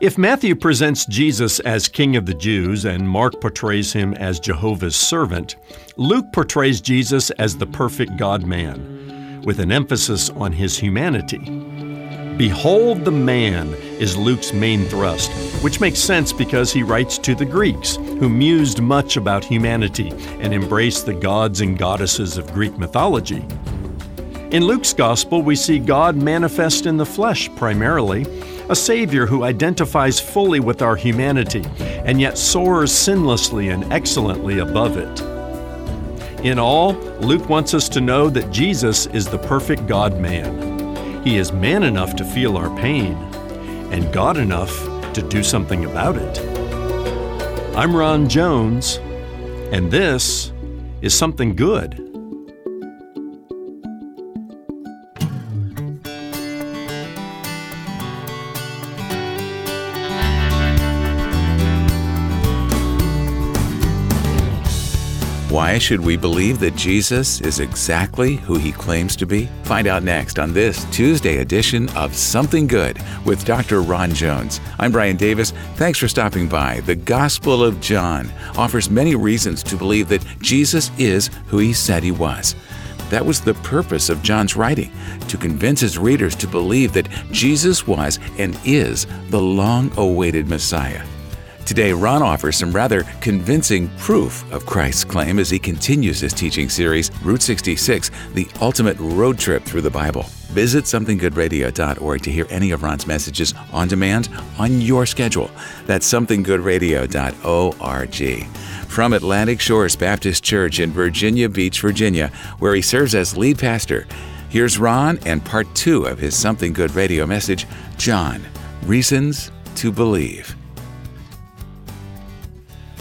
If Matthew presents Jesus as King of the Jews and Mark portrays him as Jehovah's servant, Luke portrays Jesus as the perfect God man, with an emphasis on his humanity. Behold the man is Luke's main thrust, which makes sense because he writes to the Greeks, who mused much about humanity and embraced the gods and goddesses of Greek mythology. In Luke's Gospel, we see God manifest in the flesh primarily a Savior who identifies fully with our humanity and yet soars sinlessly and excellently above it. In all, Luke wants us to know that Jesus is the perfect God man. He is man enough to feel our pain and God enough to do something about it. I'm Ron Jones, and this is Something Good. Why should we believe that Jesus is exactly who he claims to be? Find out next on this Tuesday edition of Something Good with Dr. Ron Jones. I'm Brian Davis. Thanks for stopping by. The Gospel of John offers many reasons to believe that Jesus is who he said he was. That was the purpose of John's writing, to convince his readers to believe that Jesus was and is the long awaited Messiah. Today, Ron offers some rather convincing proof of Christ's claim as he continues his teaching series, Route 66, the ultimate road trip through the Bible. Visit somethinggoodradio.org to hear any of Ron's messages on demand on your schedule. That's somethinggoodradio.org. From Atlantic Shores Baptist Church in Virginia Beach, Virginia, where he serves as lead pastor, here's Ron and part two of his Something Good radio message John, Reasons to Believe.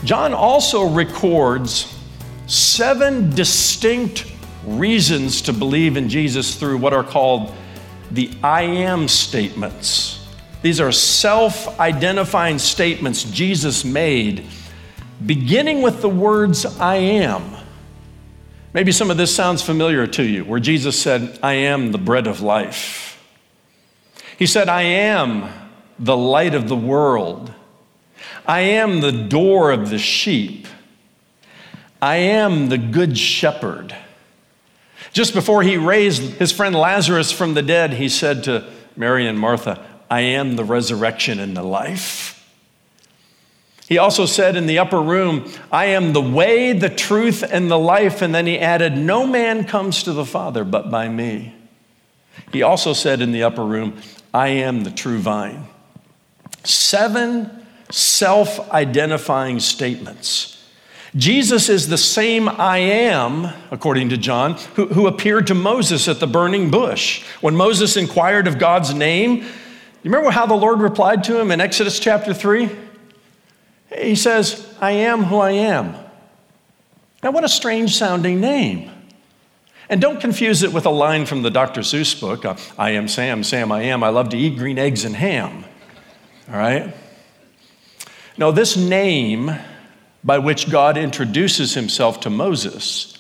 John also records seven distinct reasons to believe in Jesus through what are called the I am statements. These are self identifying statements Jesus made, beginning with the words I am. Maybe some of this sounds familiar to you, where Jesus said, I am the bread of life. He said, I am the light of the world. I am the door of the sheep. I am the good shepherd. Just before he raised his friend Lazarus from the dead, he said to Mary and Martha, I am the resurrection and the life. He also said in the upper room, I am the way, the truth, and the life. And then he added, No man comes to the Father but by me. He also said in the upper room, I am the true vine. Seven self identifying statements. Jesus is the same I am, according to John, who, who, appeared to Moses at the burning bush. When Moses inquired of God's name, you remember how the Lord replied to him in Exodus chapter 3? He says, I am who I am. Now, what a strange sounding name. And don't confuse it with a line from the Dr. Seuss book uh, I am Sam, Sam I am. I love to eat green eggs and ham. All right? Now, this name by which God introduces himself to Moses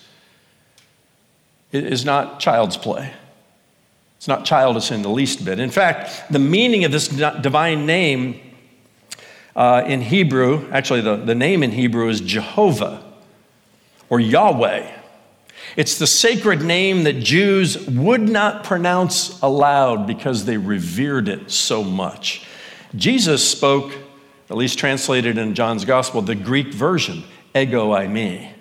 is not child's play. It's not childish in the least bit. In fact, the meaning of this divine name uh, in Hebrew, actually, the, the name in Hebrew is Jehovah or Yahweh. It's the sacred name that Jews would not pronounce aloud because they revered it so much. Jesus spoke at least translated in John's Gospel, the Greek version, ego eimi.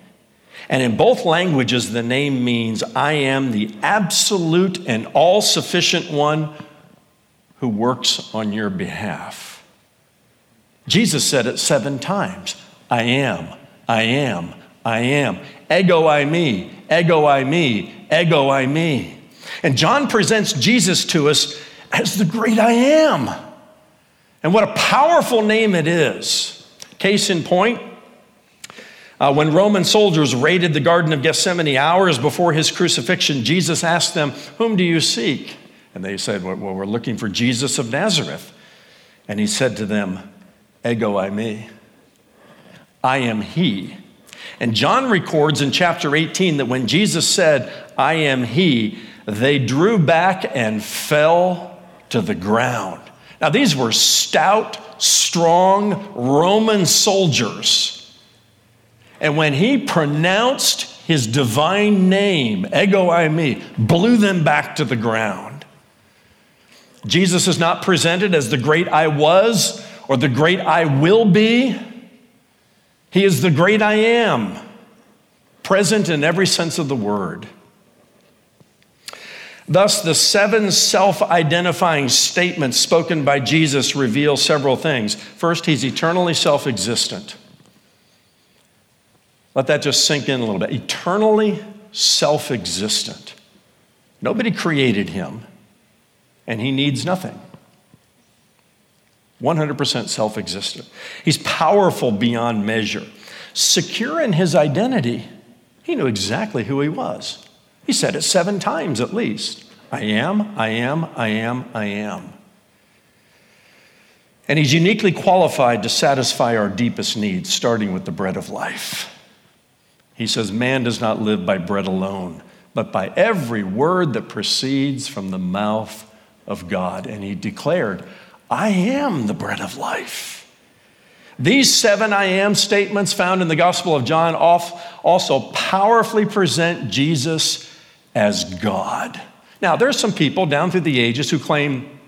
And in both languages, the name means I am the absolute and all sufficient one who works on your behalf. Jesus said it seven times I am, I am, I am. Ego eimi, ego eimi, ego eimi. And John presents Jesus to us as the great I am. And what a powerful name it is. Case in point, uh, when Roman soldiers raided the Garden of Gethsemane hours before his crucifixion, Jesus asked them, Whom do you seek? And they said, Well, we're looking for Jesus of Nazareth. And he said to them, Ego eimi. I am he. And John records in chapter 18 that when Jesus said, I am he, they drew back and fell to the ground. Now, these were stout, strong Roman soldiers. And when he pronounced his divine name, ego eimi, blew them back to the ground. Jesus is not presented as the great I was or the great I will be. He is the great I am, present in every sense of the word. Thus, the seven self identifying statements spoken by Jesus reveal several things. First, he's eternally self existent. Let that just sink in a little bit. Eternally self existent. Nobody created him, and he needs nothing. 100% self existent. He's powerful beyond measure. Secure in his identity, he knew exactly who he was. He said it seven times at least I am, I am, I am, I am. And he's uniquely qualified to satisfy our deepest needs, starting with the bread of life. He says, Man does not live by bread alone, but by every word that proceeds from the mouth of God. And he declared, I am the bread of life. These seven I am statements found in the Gospel of John also powerfully present Jesus as God. Now, there's some people down through the ages who claim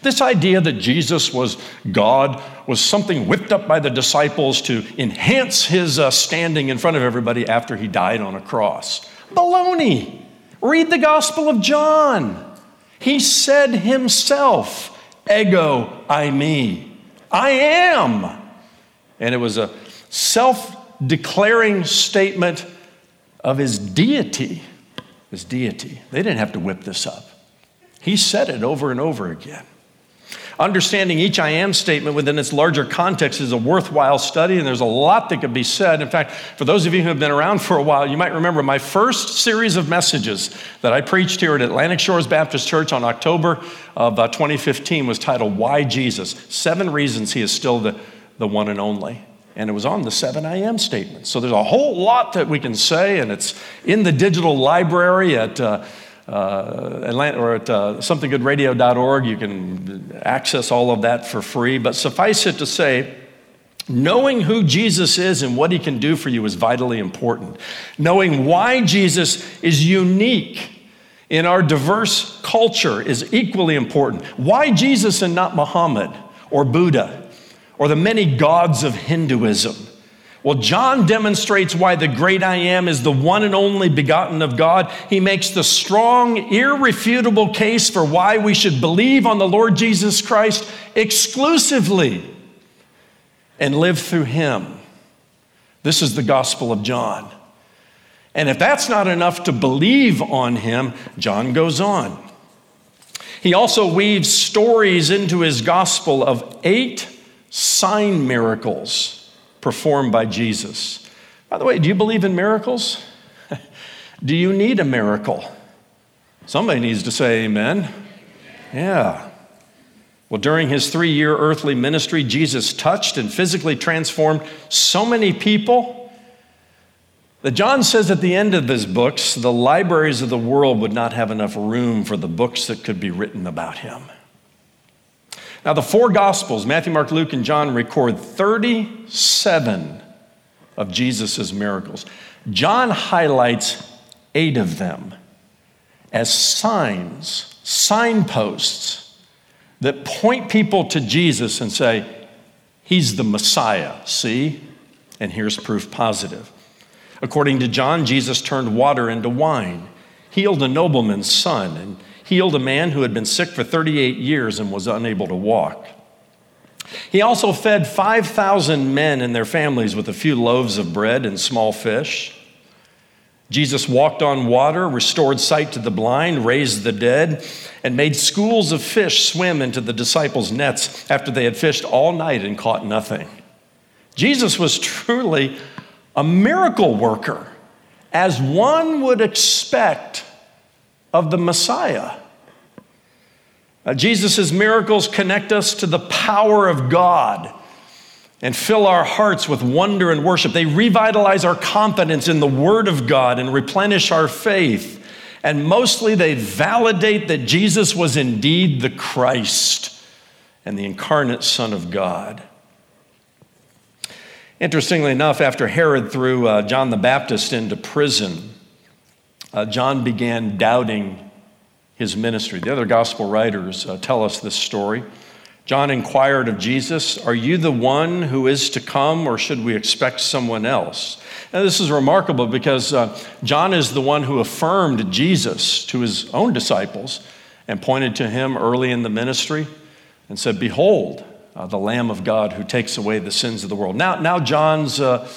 this idea that Jesus was God was something whipped up by the disciples to enhance his uh, standing in front of everybody after he died on a cross. Baloney! Read the Gospel of John. He said himself, Ego eimi. I am. And it was a self declaring statement of his deity his deity. They didn't have to whip this up. He said it over and over again. Understanding each I am statement within its larger context is a worthwhile study, and there's a lot that could be said. In fact, for those of you who have been around for a while, you might remember my first series of messages that I preached here at Atlantic Shores Baptist Church on October of uh, 2015 was titled Why Jesus? Seven Reasons He is Still the, the One and Only and it was on the 7 a.m. statement. So there's a whole lot that we can say, and it's in the digital library at uh, uh, Atlanta, or at uh, somethinggoodradio.org. You can access all of that for free. But suffice it to say, knowing who Jesus is and what he can do for you is vitally important. Knowing why Jesus is unique in our diverse culture is equally important. Why Jesus and not Muhammad or Buddha? Or the many gods of Hinduism. Well, John demonstrates why the great I am is the one and only begotten of God. He makes the strong, irrefutable case for why we should believe on the Lord Jesus Christ exclusively and live through Him. This is the Gospel of John. And if that's not enough to believe on Him, John goes on. He also weaves stories into his gospel of eight sign miracles performed by Jesus. By the way, do you believe in miracles? do you need a miracle? Somebody needs to say amen. Yeah. Well, during his three year earthly ministry, Jesus touched and physically transformed so many people that John says at the end of his books, the libraries of the world would not have enough room for the books that could be written about him. Now, the four Gospels, Matthew, Mark, Luke, and John, record 37 of Jesus' miracles. John highlights eight of them as signs, signposts that point people to Jesus and say, He's the Messiah. See? And here's proof positive. According to John, Jesus turned water into wine, healed a nobleman's son, and healed a man who had been sick for 38 years and was unable to walk. He also fed 5,000 men and their families with a few loaves of bread and small fish. Jesus walked on water, restored sight to the blind, raised the dead, and made schools of fish swim into the disciples' nets after they had fished all night and caught nothing. Jesus was truly a miracle worker, as one would expect of the Messiah. Uh, Jesus' miracles connect us to the power of God and fill our hearts with wonder and worship. They revitalize our confidence in the Word of God and replenish our faith. And mostly, they validate that Jesus was indeed the Christ and the incarnate Son of God. Interestingly enough, after Herod threw uh, John the Baptist into prison, uh, John began doubting his ministry. The other gospel writers uh, tell us this story. John inquired of Jesus, Are you the one who is to come, or should we expect someone else? Now, this is remarkable because uh, John is the one who affirmed Jesus to his own disciples and pointed to him early in the ministry and said, Behold, uh, the Lamb of God who takes away the sins of the world. Now, now John's uh,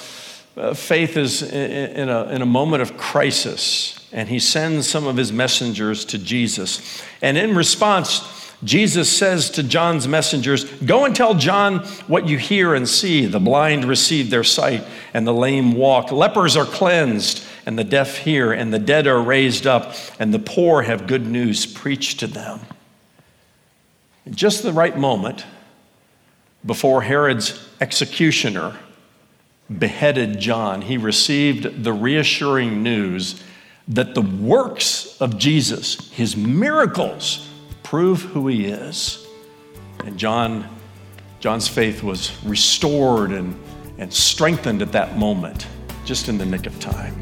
uh, faith is in, in, a, in a moment of crisis, and he sends some of his messengers to Jesus. And in response, Jesus says to John's messengers, Go and tell John what you hear and see. The blind receive their sight, and the lame walk. Lepers are cleansed, and the deaf hear, and the dead are raised up, and the poor have good news preached to them. In just the right moment, before Herod's executioner beheaded John, he received the reassuring news that the works of Jesus, his miracles, prove who he is. And John, John's faith was restored and, and strengthened at that moment, just in the nick of time.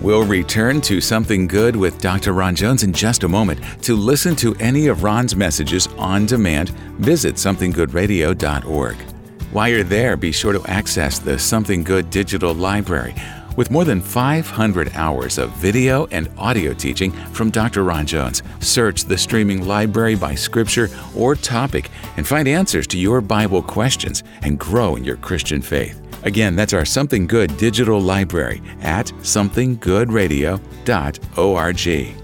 We'll return to Something Good with Dr. Ron Jones in just a moment. To listen to any of Ron's messages on demand, visit somethinggoodradio.org. While you're there, be sure to access the Something Good digital library with more than 500 hours of video and audio teaching from Dr. Ron Jones. Search the streaming library by scripture or topic and find answers to your Bible questions and grow in your Christian faith. Again, that's our Something Good digital library at somethinggoodradio.org.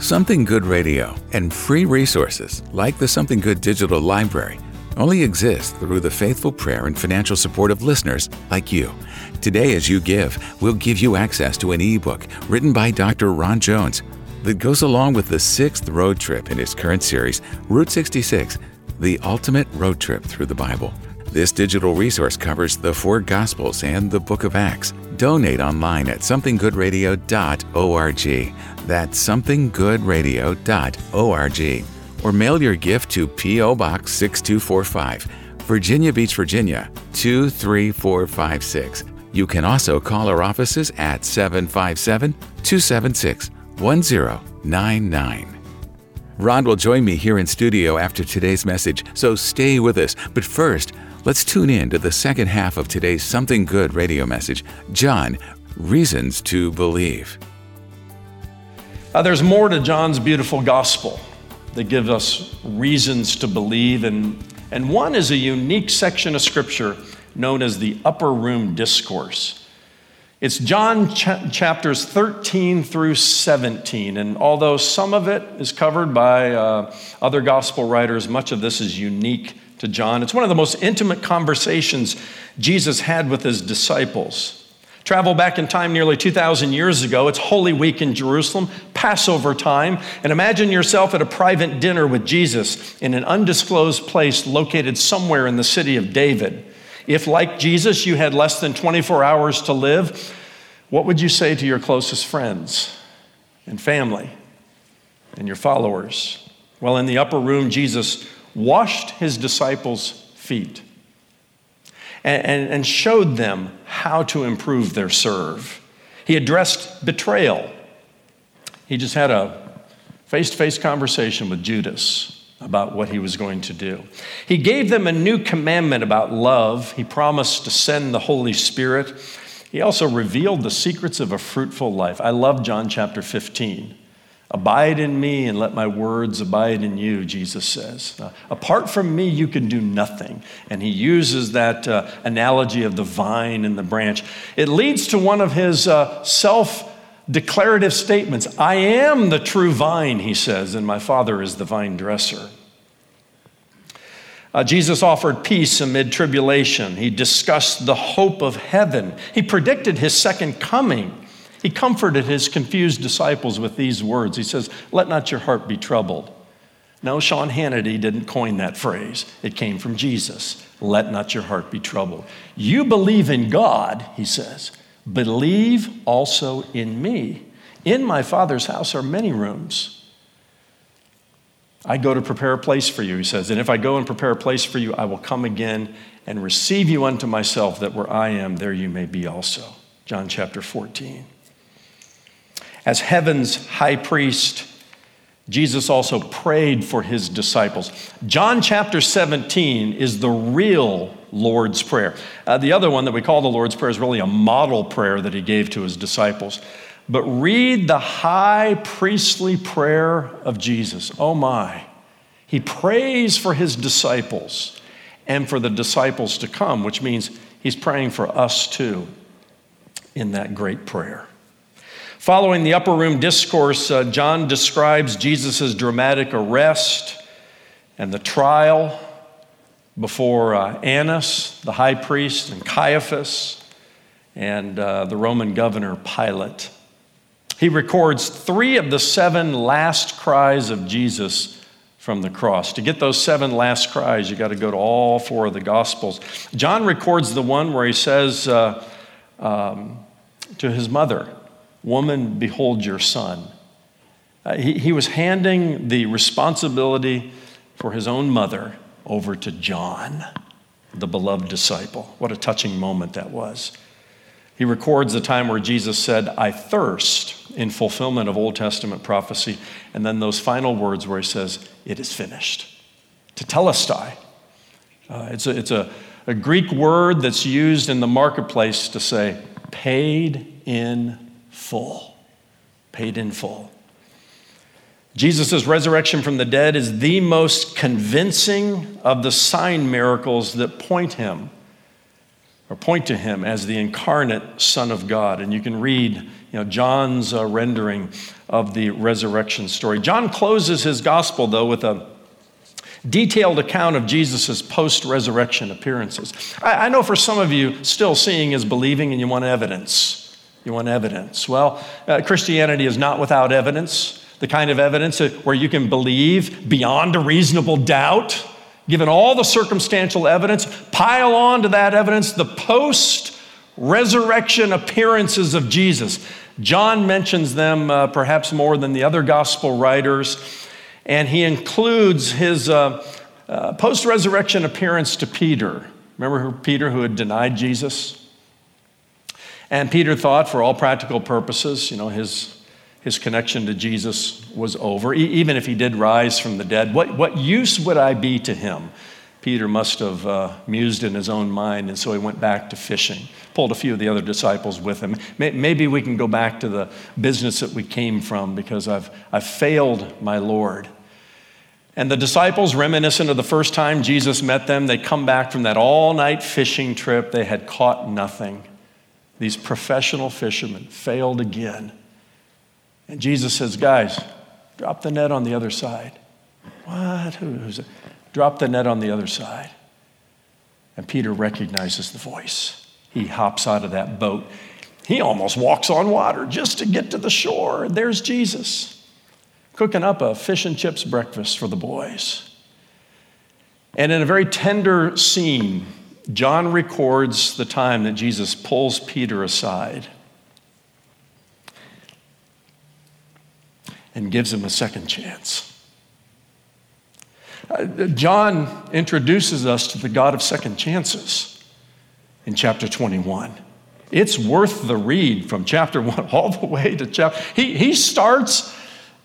Something Good Radio and free resources like the Something Good digital library only exists through the faithful prayer and financial support of listeners like you. Today, as you give, we'll give you access to an ebook written by Dr. Ron Jones that goes along with the sixth road trip in his current series, Route 66 The Ultimate Road Trip Through the Bible. This digital resource covers the four Gospels and the book of Acts. Donate online at somethinggoodradio.org. That's somethinggoodradio.org. Or mail your gift to P.O. Box 6245, Virginia Beach, Virginia 23456. You can also call our offices at 757 276 1099. Ron will join me here in studio after today's message, so stay with us. But first, Let's tune in to the second half of today's Something Good radio message John, Reasons to Believe. Uh, there's more to John's beautiful gospel that gives us reasons to believe, and, and one is a unique section of scripture known as the Upper Room Discourse. It's John ch- chapters 13 through 17, and although some of it is covered by uh, other gospel writers, much of this is unique to John. It's one of the most intimate conversations Jesus had with his disciples. Travel back in time nearly 2,000 years ago. It's Holy Week in Jerusalem, Passover time, and imagine yourself at a private dinner with Jesus in an undisclosed place located somewhere in the city of David. If, like Jesus, you had less than 24 hours to live, what would you say to your closest friends and family and your followers? Well, in the upper room, Jesus washed his disciples' feet and, and, and showed them how to improve their serve. He addressed betrayal. He just had a face to face conversation with Judas about what he was going to do. He gave them a new commandment about love. He promised to send the Holy Spirit. He also revealed the secrets of a fruitful life. I love John chapter 15. Abide in me and let my words abide in you, Jesus says. Uh, apart from me, you can do nothing. And he uses that uh, analogy of the vine and the branch. It leads to one of his uh, self declarative statements I am the true vine, he says, and my Father is the vine dresser. Uh, Jesus offered peace amid tribulation. He discussed the hope of heaven. He predicted his second coming. He comforted his confused disciples with these words. He says, Let not your heart be troubled. No, Sean Hannity didn't coin that phrase. It came from Jesus. Let not your heart be troubled. You believe in God, he says. Believe also in me. In my Father's house are many rooms. I go to prepare a place for you, he says. And if I go and prepare a place for you, I will come again and receive you unto myself, that where I am, there you may be also. John chapter 14. As heaven's high priest, Jesus also prayed for his disciples. John chapter 17 is the real Lord's Prayer. Uh, the other one that we call the Lord's Prayer is really a model prayer that he gave to his disciples. But read the high priestly prayer of Jesus. Oh my. He prays for his disciples and for the disciples to come, which means he's praying for us too in that great prayer. Following the upper room discourse, uh, John describes Jesus' dramatic arrest and the trial before uh, Annas, the high priest, and Caiaphas, and uh, the Roman governor Pilate. He records three of the seven last cries of Jesus from the cross. To get those seven last cries, you got to go to all four of the Gospels. John records the one where he says uh, um, to his mother, Woman, behold your son. Uh, he, he was handing the responsibility for his own mother over to John, the beloved disciple. What a touching moment that was. He records the time where Jesus said, I thirst in fulfillment of Old Testament prophecy. And then those final words where he says, It is finished. Tetelestai. Uh, it's a, it's a, a Greek word that's used in the marketplace to say, paid in full, paid in full. Jesus' resurrection from the dead is the most convincing of the sign miracles that point him or point to him as the incarnate Son of God. And you can read you know, John's uh, rendering of the resurrection story. John closes his gospel, though, with a detailed account of Jesus' post resurrection appearances. I, I know for some of you, still seeing is believing and you want evidence. You want evidence. Well, uh, Christianity is not without evidence, the kind of evidence where you can believe beyond a reasonable doubt, given all the circumstantial evidence, pile on to that evidence the post resurrection appearances of Jesus. John mentions them uh, perhaps more than the other gospel writers, and he includes his uh, uh post resurrection appearance to Peter. Remember Peter who had denied Jesus? And Peter thought, for all practical purposes, you know, his, his connection to Jesus was over. E- even if he did rise from the dead, what, what use would I be to him? Peter must have uh, mused in his own mind, and so he went back to fishing. Pulled a few of the other disciples with him. Maybe we can go back to the business that we came from because I've, I've failed my Lord. And the disciples, reminiscent of the first time Jesus met them, they come back from that all night fishing trip. They had caught nothing. These professional fishermen failed again. And Jesus says, Guys, drop the net on the other side. What? Who's it? Drop the net on the other side. And Peter recognizes the voice. He hops out of that boat. He almost walks on water just to get to the shore. There's Jesus cooking up a fish and chips breakfast for the boys. And in a very tender scene, John records the time that Jesus pulls Peter aside and gives him a second chance. Uh, John introduces us to the God of second chances in chapter 21. It's worth the read from chapter 1 all the way to chapter. He, he starts,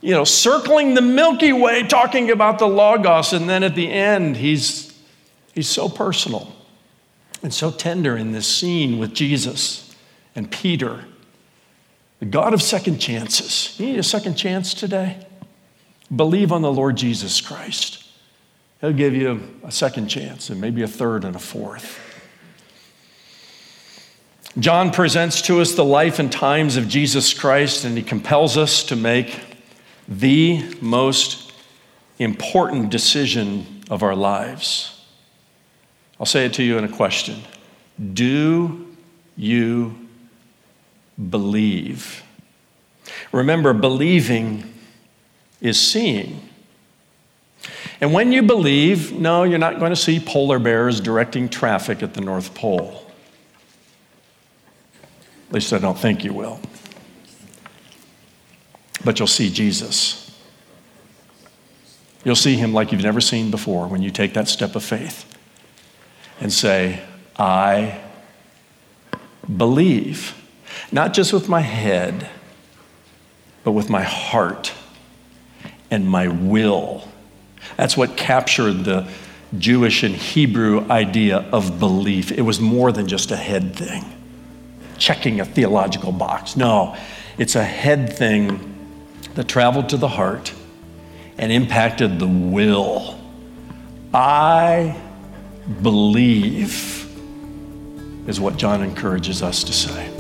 you know, circling the Milky Way, talking about the Logos, and then at the end, he's, he's so personal and so tender in this scene with Jesus and Peter. The God of second chances. You need a second chance today? Believe on the Lord Jesus Christ. He'll give you a second chance and maybe a third and a fourth. John presents to us the life and times of Jesus Christ, and he compels us to make the most important decision of our lives. I'll say it to you in a question Do you believe? Remember, believing is seeing. And when you believe, no, you're not going to see polar bears directing traffic at the North Pole. At least I don't think you will. but you'll see Jesus. You'll see him like you've never seen before when you take that step of faith and say, I believe, not just with my head, but with my heart and my will. That's what captured the Jewish and Hebrew idea of belief. It was more than just a head thing, checking a theological box. No, it's a head thing that traveled to the heart and impacted the will. I believe, is what John encourages us to say.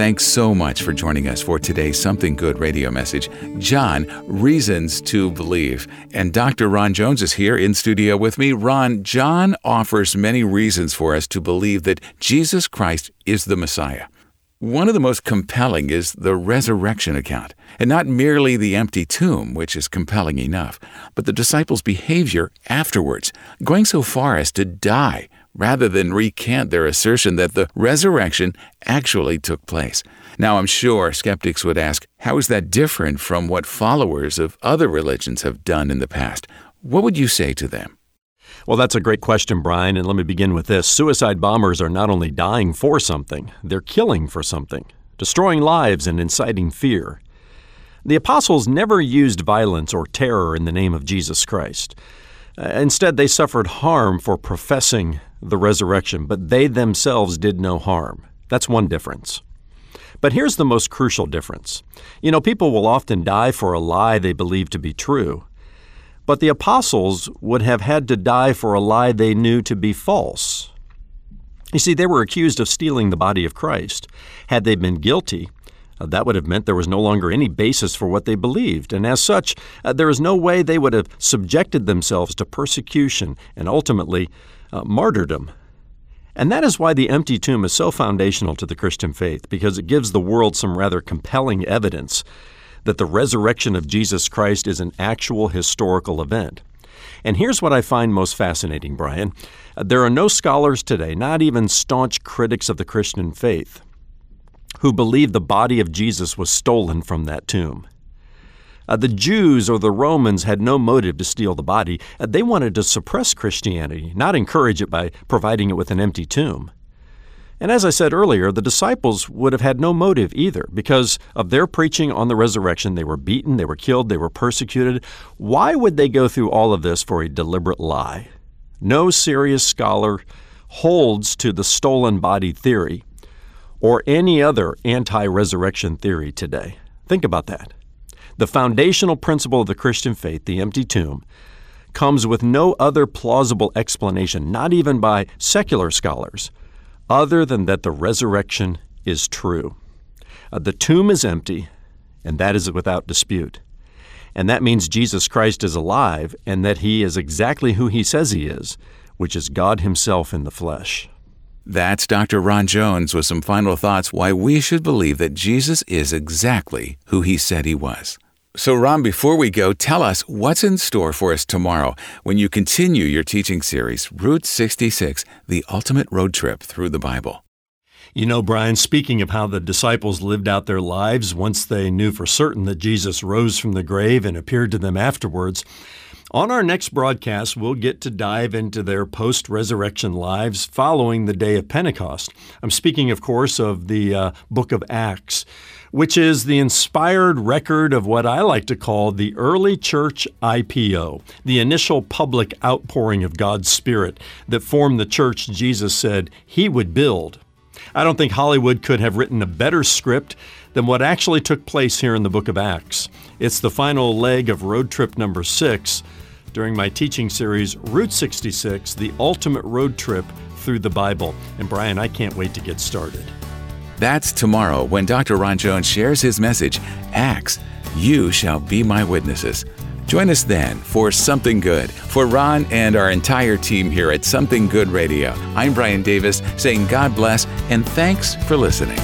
Thanks so much for joining us for today's Something Good radio message. John, Reasons to Believe. And Dr. Ron Jones is here in studio with me. Ron, John offers many reasons for us to believe that Jesus Christ is the Messiah. One of the most compelling is the resurrection account, and not merely the empty tomb, which is compelling enough, but the disciples' behavior afterwards, going so far as to die rather than recant their assertion that the resurrection actually took place. Now, I'm sure skeptics would ask, how is that different from what followers of other religions have done in the past? What would you say to them? Well, that's a great question, Brian, and let me begin with this. Suicide bombers are not only dying for something, they're killing for something, destroying lives and inciting fear. The apostles never used violence or terror in the name of Jesus Christ. Uh, instead, they suffered harm for professing the resurrection, but they themselves did no harm. That's one difference. But here's the most crucial difference. You know, people will often die for a lie they believe to be true, but the apostles would have had to die for a lie they knew to be false. You see, they were accused of stealing the body of Christ. Had they been guilty, uh, that would have meant there was no longer any basis for what they believed, and as such, uh, there is no way they would have subjected themselves to persecution and ultimately uh, martyrdom. And that is why the empty tomb is so foundational to the Christian faith, because it gives the world some rather compelling evidence that the resurrection of Jesus Christ is an actual historical event. And here's what I find most fascinating, Brian. Uh, there are no scholars today, not even staunch critics of the Christian faith, who believe the body of Jesus was stolen from that tomb. Uh, the Jews or the Romans had no motive to steal the body. Uh, they wanted to suppress Christianity, not encourage it by providing it with an empty tomb. And as I said earlier, the disciples would have had no motive either because of their preaching on the resurrection. They were beaten, they were killed, they were persecuted. Why would they go through all of this for a deliberate lie? No serious scholar holds to the stolen body theory or any other anti resurrection theory today. Think about that. The foundational principle of the Christian faith, the empty tomb, comes with no other plausible explanation, not even by secular scholars, other than that the resurrection is true. Uh, the tomb is empty, and that is without dispute. And that means Jesus Christ is alive and that he is exactly who he says he is, which is God himself in the flesh. That's Dr. Ron Jones with some final thoughts why we should believe that Jesus is exactly who he said he was. So, Ron, before we go, tell us what's in store for us tomorrow when you continue your teaching series, Route 66 The Ultimate Road Trip Through the Bible. You know, Brian, speaking of how the disciples lived out their lives once they knew for certain that Jesus rose from the grave and appeared to them afterwards, on our next broadcast, we'll get to dive into their post resurrection lives following the day of Pentecost. I'm speaking, of course, of the uh, book of Acts which is the inspired record of what I like to call the early church IPO, the initial public outpouring of God's Spirit that formed the church Jesus said he would build. I don't think Hollywood could have written a better script than what actually took place here in the book of Acts. It's the final leg of road trip number six during my teaching series, Route 66 The Ultimate Road Trip Through the Bible. And Brian, I can't wait to get started. That's tomorrow when Dr. Ron Jones shares his message Acts, you shall be my witnesses. Join us then for Something Good. For Ron and our entire team here at Something Good Radio, I'm Brian Davis saying God bless and thanks for listening.